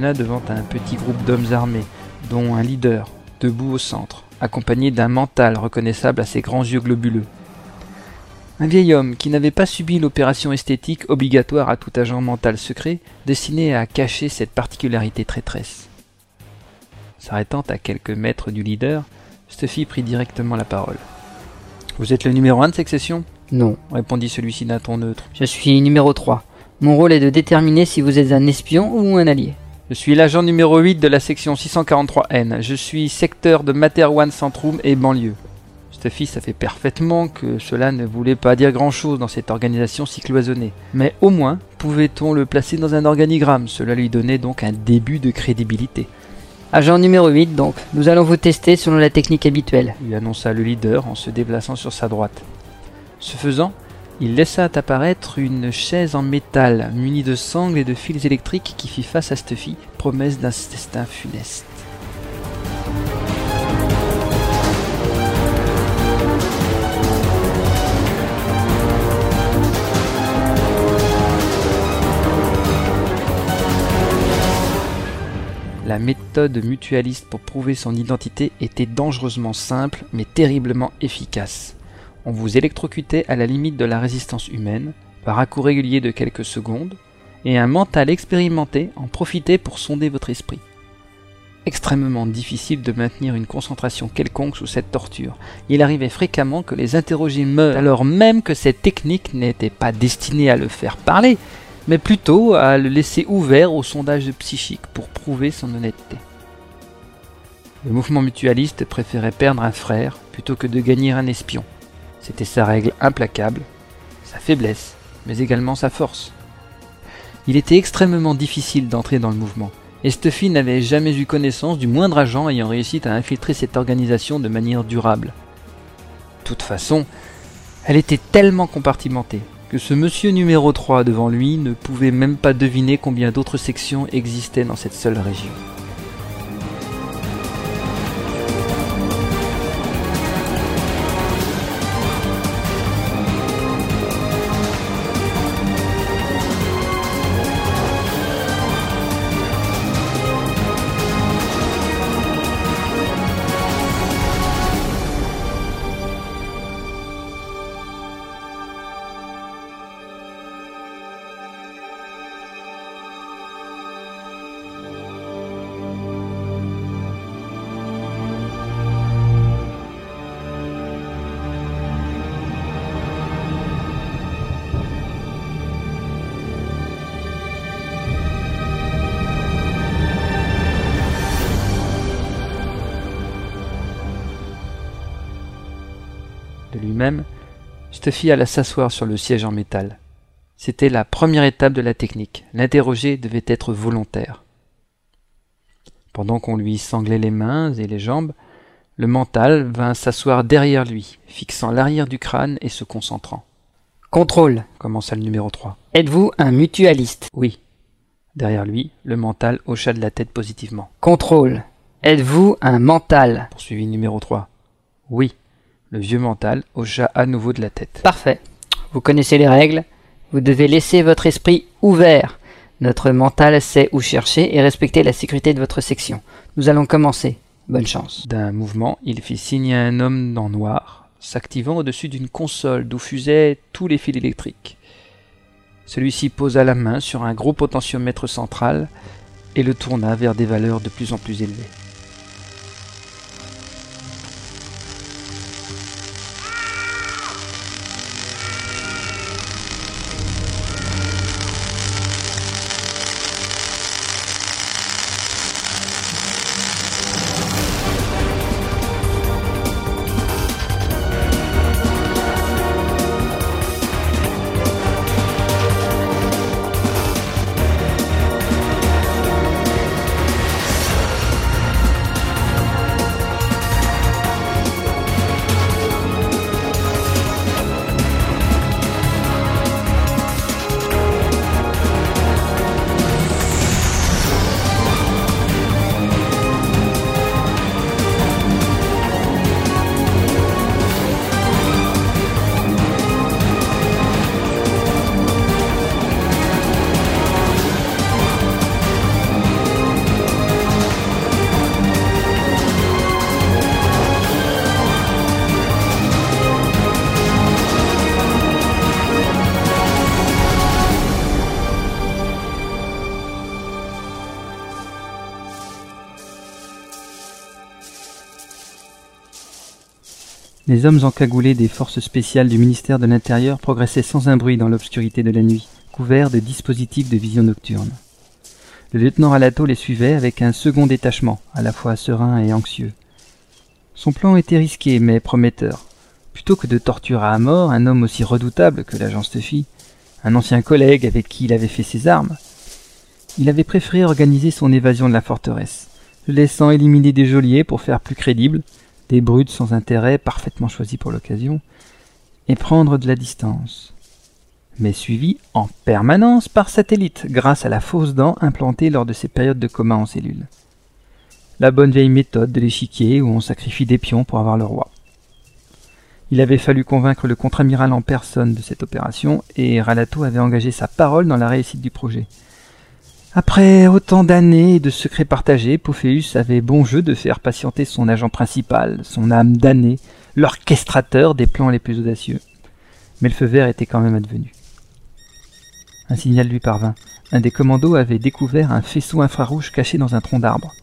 S3: Devant un petit groupe d'hommes armés, dont un leader, debout au centre, accompagné d'un mental reconnaissable à ses grands yeux globuleux. Un vieil homme qui n'avait pas subi l'opération esthétique obligatoire à tout agent mental secret, destiné à cacher cette particularité traîtresse. S'arrêtant à quelques mètres du leader, Stuffy prit directement la parole. Vous êtes le numéro un de cette section
S4: Non,
S3: répondit celui-ci d'un ton neutre.
S4: je suis numéro 3. Mon rôle est de déterminer si vous êtes un espion ou un allié.
S3: Je suis l'agent numéro 8 de la section 643N. Je suis secteur de Materwan Centrum et banlieue. Stuffy savait parfaitement que cela ne voulait pas dire grand-chose dans cette organisation si cloisonnée. Mais au moins, pouvait-on le placer dans un organigramme Cela lui donnait donc un début de crédibilité.
S4: Agent numéro 8 donc, nous allons vous tester selon la technique habituelle.
S3: lui annonça le leader en se déplaçant sur sa droite. Ce faisant, il laissa apparaître une chaise en métal munie de sangles et de fils électriques qui fit face à Stuffy, promesse d'un destin funeste. La méthode mutualiste pour prouver son identité était dangereusement simple mais terriblement efficace. On vous électrocutait à la limite de la résistance humaine, par à coup régulier de quelques secondes, et un mental expérimenté en profitait pour sonder votre esprit. Extrêmement difficile de maintenir une concentration quelconque sous cette torture. Il arrivait fréquemment que les interrogés meurent, alors même que cette technique n'était pas destinée à le faire parler, mais plutôt à le laisser ouvert au sondage psychique pour prouver son honnêteté. Le mouvement mutualiste préférait perdre un frère plutôt que de gagner un espion. C'était sa règle implacable, sa faiblesse, mais également sa force. Il était extrêmement difficile d'entrer dans le mouvement, et Stuffy n'avait jamais eu connaissance du moindre agent ayant réussi à infiltrer cette organisation de manière durable. De toute façon, elle était tellement compartimentée que ce monsieur numéro 3 devant lui ne pouvait même pas deviner combien d'autres sections existaient dans cette seule région. Stuffy alla s'asseoir sur le siège en métal. C'était la première étape de la technique. L'interroger devait être volontaire. Pendant qu'on lui sanglait les mains et les jambes, le mental vint s'asseoir derrière lui, fixant l'arrière du crâne et se concentrant.
S4: Contrôle.
S3: Commença le numéro 3.
S4: Êtes-vous un mutualiste?
S3: Oui. Derrière lui, le mental hocha de la tête positivement.
S4: Contrôle. Êtes-vous un mental?
S3: Poursuivit le numéro 3. Oui. Le vieux mental hocha à nouveau de la tête.
S4: Parfait. Vous connaissez les règles. Vous devez laisser votre esprit ouvert. Notre mental sait où chercher et respecter la sécurité de votre section. Nous allons commencer. Bonne chance.
S3: D'un mouvement, il fit signe à un homme en noir, s'activant au-dessus d'une console d'où fusaient tous les fils électriques. Celui-ci posa la main sur un gros potentiomètre central et le tourna vers des valeurs de plus en plus élevées. Les hommes encagoulés des forces spéciales du ministère de l'Intérieur progressaient sans un bruit dans l'obscurité de la nuit, couverts de dispositifs de vision nocturne. Le lieutenant Ralato les suivait avec un second détachement, à la fois serein et anxieux. Son plan était risqué mais prometteur. Plutôt que de torturer à mort un homme aussi redoutable que l'agent Stuffy, un ancien collègue avec qui il avait fait ses armes, il avait préféré organiser son évasion de la forteresse, le laissant éliminer des geôliers pour faire plus crédible, des brutes sans intérêt parfaitement choisis pour l'occasion, et prendre de la distance mais suivi en permanence par satellite grâce à la fausse dent implantée lors de ses périodes de coma en cellule. La bonne vieille méthode de l'échiquier où on sacrifie des pions pour avoir le roi. Il avait fallu convaincre le contre-amiral en personne de cette opération et Ralato avait engagé sa parole dans la réussite du projet. Après autant d'années et de secrets partagés, Pophéus avait bon jeu de faire patienter son agent principal, son âme damnée, l'orchestrateur des plans les plus audacieux. Mais le feu vert était quand même advenu. Un signal lui parvint. Un des commandos avait découvert un faisceau infrarouge caché dans un tronc d'arbre.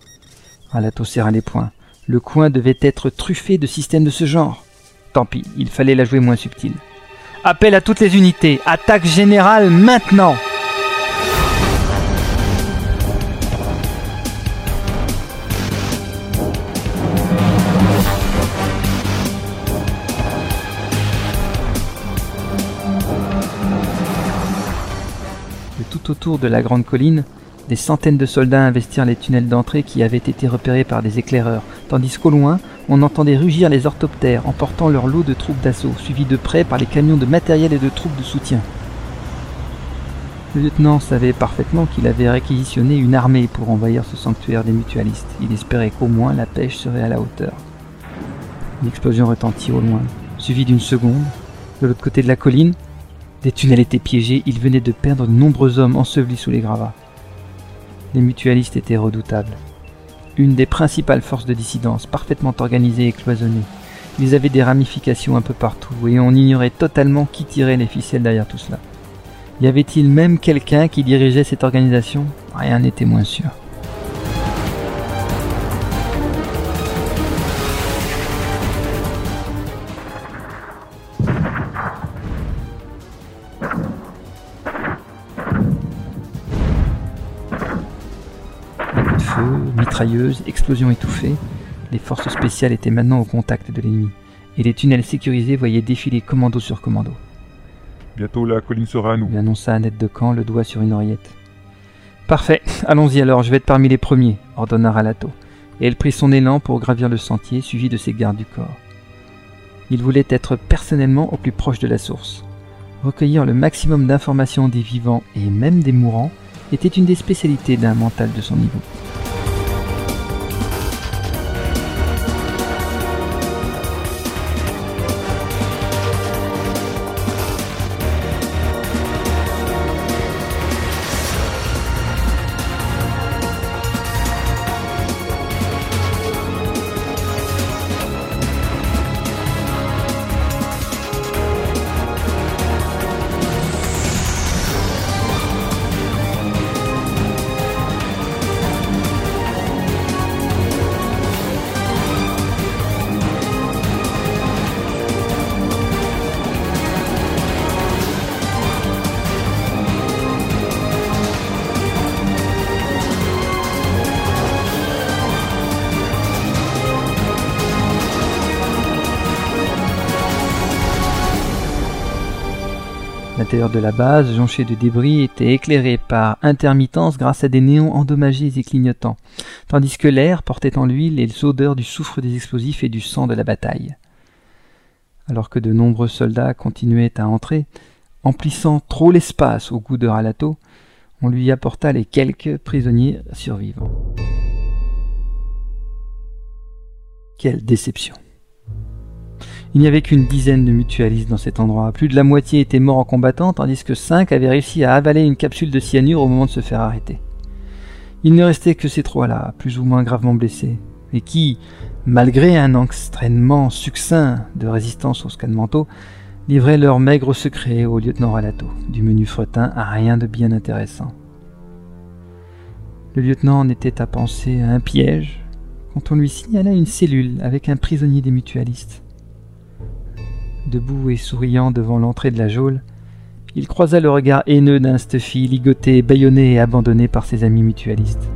S3: Ralato serra les poings. Le coin devait être truffé de systèmes de ce genre. Tant pis, il fallait la jouer moins subtile. Appel à toutes les unités. Attaque générale maintenant autour de la grande colline, des centaines de soldats investirent les tunnels d'entrée qui avaient été repérés par des éclaireurs, tandis qu'au loin, on entendait rugir les orthoptères emportant leur lot de troupes d'assaut, suivis de près par les camions de matériel et de troupes de soutien. Le lieutenant savait parfaitement qu'il avait réquisitionné une armée pour envahir ce sanctuaire des mutualistes. Il espérait qu'au moins la pêche serait à la hauteur. Une explosion retentit au loin, suivie d'une seconde. De l'autre côté de la colline, des tunnels étaient piégés, ils venaient de perdre de nombreux hommes ensevelis sous les gravats. Les mutualistes étaient redoutables. Une des principales forces de dissidence, parfaitement organisée et cloisonnée. Ils avaient des ramifications un peu partout, et on ignorait totalement qui tirait les ficelles derrière tout cela. Y avait-il même quelqu'un qui dirigeait cette organisation? Rien n'était moins sûr. Mitrailleuses, explosions étouffées, les forces spéciales étaient maintenant au contact de l'ennemi, et les tunnels sécurisés voyaient défiler commando sur commando.
S2: Bientôt la colline sera à nous.
S3: Lui annonça Annette de Camp, le doigt sur une oreillette. Parfait, allons-y alors, je vais être parmi les premiers, ordonna Ralato, et elle prit son élan pour gravir le sentier, suivi de ses gardes du corps. Il voulait être personnellement au plus proche de la source. Recueillir le maximum d'informations des vivants et même des mourants était une des spécialités d'un mental de son niveau. De la base, jonché de débris, était éclairé par intermittence grâce à des néons endommagés et clignotants, tandis que l'air portait en lui les odeurs du soufre des explosifs et du sang de la bataille. Alors que de nombreux soldats continuaient à entrer, emplissant trop l'espace au goût de Ralato, on lui apporta les quelques prisonniers survivants. Quelle déception il n'y avait qu'une dizaine de mutualistes dans cet endroit. Plus de la moitié étaient morts en combattant, tandis que cinq avaient réussi à avaler une capsule de cyanure au moment de se faire arrêter. Il ne restait que ces trois-là, plus ou moins gravement blessés, et qui, malgré un entraînement succinct de résistance au scan manteau, livraient leurs maigres secrets au lieutenant Ralato, du menu fretin à rien de bien intéressant. Le lieutenant en était à penser à un piège quand on lui signala une cellule avec un prisonnier des mutualistes. Debout et souriant devant l'entrée de la geôle, il croisa le regard haineux d'un Stuffy ligoté, bâillonné et abandonné par ses amis mutualistes.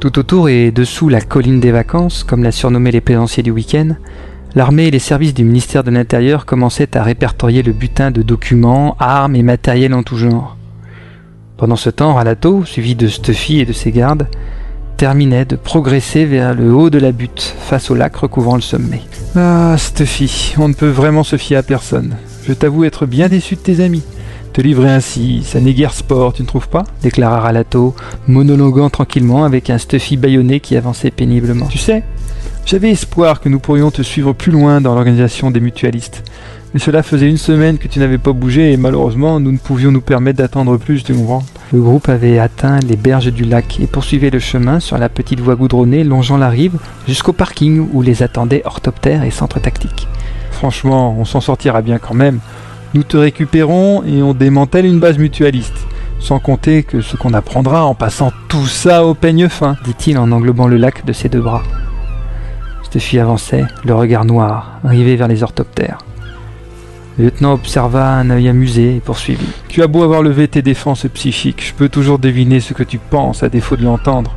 S3: Tout autour et dessous la colline des vacances, comme l'a surnommé les plaisanciers du week-end, l'armée et les services du ministère de l'Intérieur commençaient à répertorier le butin de documents, armes et matériel en tout genre. Pendant ce temps, Ralato, suivi de Stuffy et de ses gardes, terminait de progresser vers le haut de la butte, face au lac recouvrant le sommet. Ah, Stuffy, on ne peut vraiment se fier à personne. Je t'avoue être bien déçu de tes amis. Te livrer ainsi, ça n'est guère sport, tu ne trouves pas? déclara Ralato, monologuant tranquillement avec un Stuffy bâillonné qui avançait péniblement. Tu sais, j'avais espoir que nous pourrions te suivre plus loin dans l'organisation des mutualistes. Mais cela faisait une semaine que tu n'avais pas bougé et malheureusement nous ne pouvions nous permettre d'attendre plus, tu comprends? Le groupe avait atteint les berges du lac et poursuivait le chemin sur la petite voie goudronnée longeant la rive jusqu'au parking où les attendaient orthoptères et centres tactiques. Franchement, on s'en sortira bien quand même. Nous te récupérons et on démantèle une base mutualiste. Sans compter que ce qu'on apprendra en passant tout ça au peigne fin, dit-il en englobant le lac de ses deux bras. Stuffy avançait, le regard noir, rivé vers les orthoptères. Le lieutenant observa un œil amusé et poursuivit. Tu as beau avoir levé tes défenses psychiques, je peux toujours deviner ce que tu penses à défaut de l'entendre.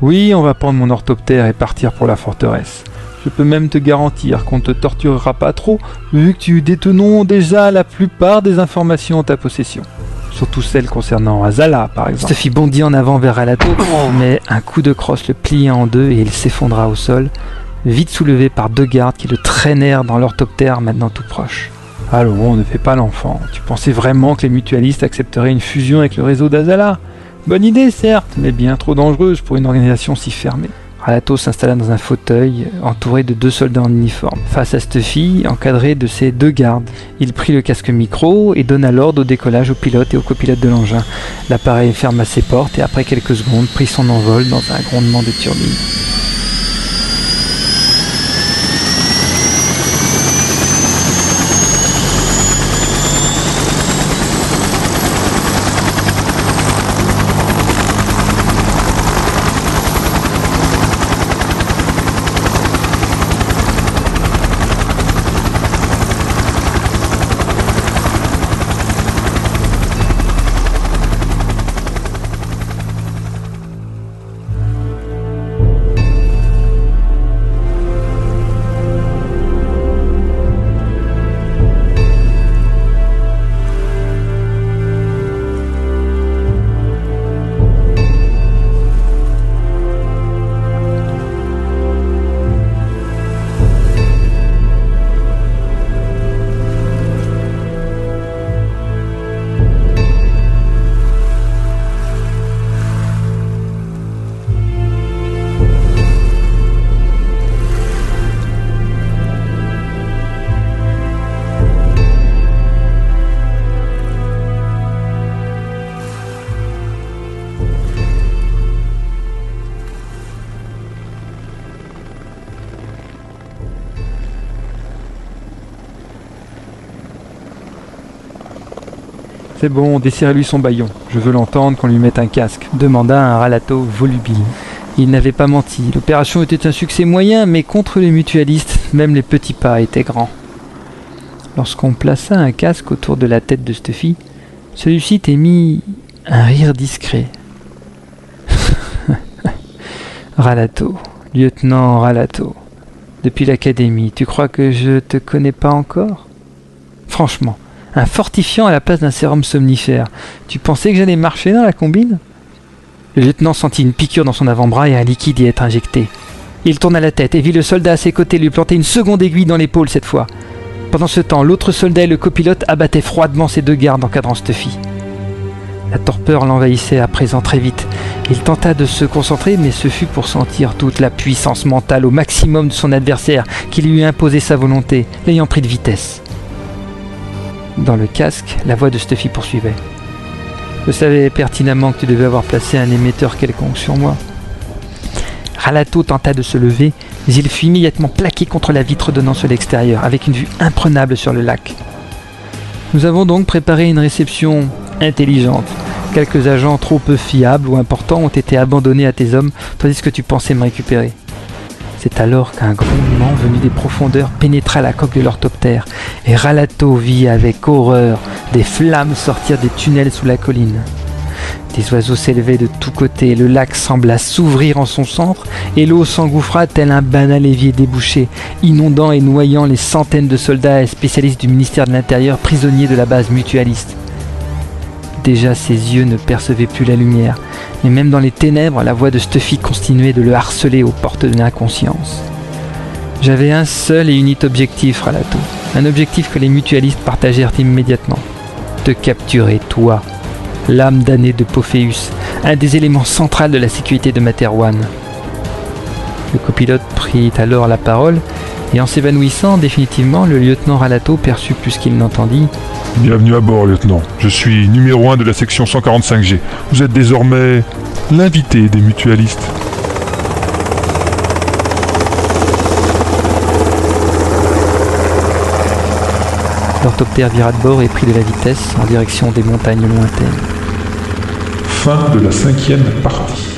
S3: Oui, on va prendre mon orthoptère et partir pour la forteresse. Je peux même te garantir qu'on ne te torturera pas trop, vu que tu détenons déjà la plupart des informations en ta possession. Surtout celles concernant Azala, par exemple. Stuffy bondit en avant vers Alato, mais un coup de crosse le plia en deux et il s'effondra au sol, vite soulevé par deux gardes qui le traînèrent dans l'orthoptère maintenant tout proche. Allons, ne fais pas l'enfant. Tu pensais vraiment que les mutualistes accepteraient une fusion avec le réseau d'Azala? Bonne idée, certes, mais bien trop dangereuse pour une organisation si fermée. Ralato s'installa dans un fauteuil entouré de deux soldats en uniforme. Face à cette fille, encadrée de ses deux gardes, il prit le casque micro et donna l'ordre au décollage au pilote et au copilote de l'engin. L'appareil ferma ses portes et après quelques secondes prit son envol dans un grondement de turbine. C'est bon, desserrez-lui son baillon. Je veux l'entendre qu'on lui mette un casque, demanda un ralato volubile. Il n'avait pas menti. L'opération était un succès moyen, mais contre les mutualistes, même les petits pas étaient grands. Lorsqu'on plaça un casque autour de la tête de Stuffy, celui-ci émit un rire discret. Ralato, lieutenant Ralato, depuis l'académie, tu crois que je te connais pas encore? Franchement, un fortifiant à la place d'un sérum somnifère. Tu pensais que j'allais marcher dans la combine? Le lieutenant sentit une piqûre dans son avant-bras et un liquide y être injecté. Il tourna la tête et vit le soldat à ses côtés lui planter une seconde aiguille dans l'épaule cette fois. Pendant ce temps, l'autre soldat et le copilote abattaient froidement ses deux gardes encadrant Stuffy. La torpeur l'envahissait à présent très vite. Il tenta de se concentrer, mais ce fut pour sentir toute la puissance mentale au maximum de son adversaire qui lui imposé sa volonté, l'ayant pris de vitesse. Dans le casque, la voix de Stuffy poursuivait. Je savais pertinemment que tu devais avoir placé un émetteur quelconque sur moi. Ralato tenta de se lever, mais il fut immédiatement plaqué contre la vitre donnant sur l'extérieur, avec une vue imprenable sur le lac. Nous avons donc préparé une réception intelligente. Quelques agents trop peu fiables ou importants ont été abandonnés à tes hommes, tandis que tu pensais me récupérer. C'est alors qu'un grondement venu des profondeurs pénétra la coque de l'orthoptère, et Ralato vit avec horreur des flammes sortir des tunnels sous la colline. Des oiseaux s'élevaient de tous côtés, le lac sembla s'ouvrir en son centre, et l'eau s'engouffra tel un banal évier débouché, inondant et noyant les centaines de soldats et spécialistes du ministère de l'Intérieur prisonniers de la base mutualiste. Déjà ses yeux ne percevaient plus la lumière, mais même dans les ténèbres, la voix de Stuffy continuait de le harceler aux portes de l'inconscience. J'avais un seul et unique objectif, Ralato. Un objectif que les mutualistes partagèrent immédiatement. Te capturer, toi, l'âme damnée de Pophéus, un des éléments centraux de la sécurité de Materwan. Le copilote prit alors la parole, et en s'évanouissant définitivement, le lieutenant Ralato perçut plus qu'il n'entendit.
S2: Bienvenue à bord, lieutenant. Je suis numéro 1 de la section 145G. Vous êtes désormais l'invité des mutualistes.
S3: L'orthoptère vira de bord et prit de la vitesse en direction des montagnes lointaines.
S2: Fin de la cinquième partie.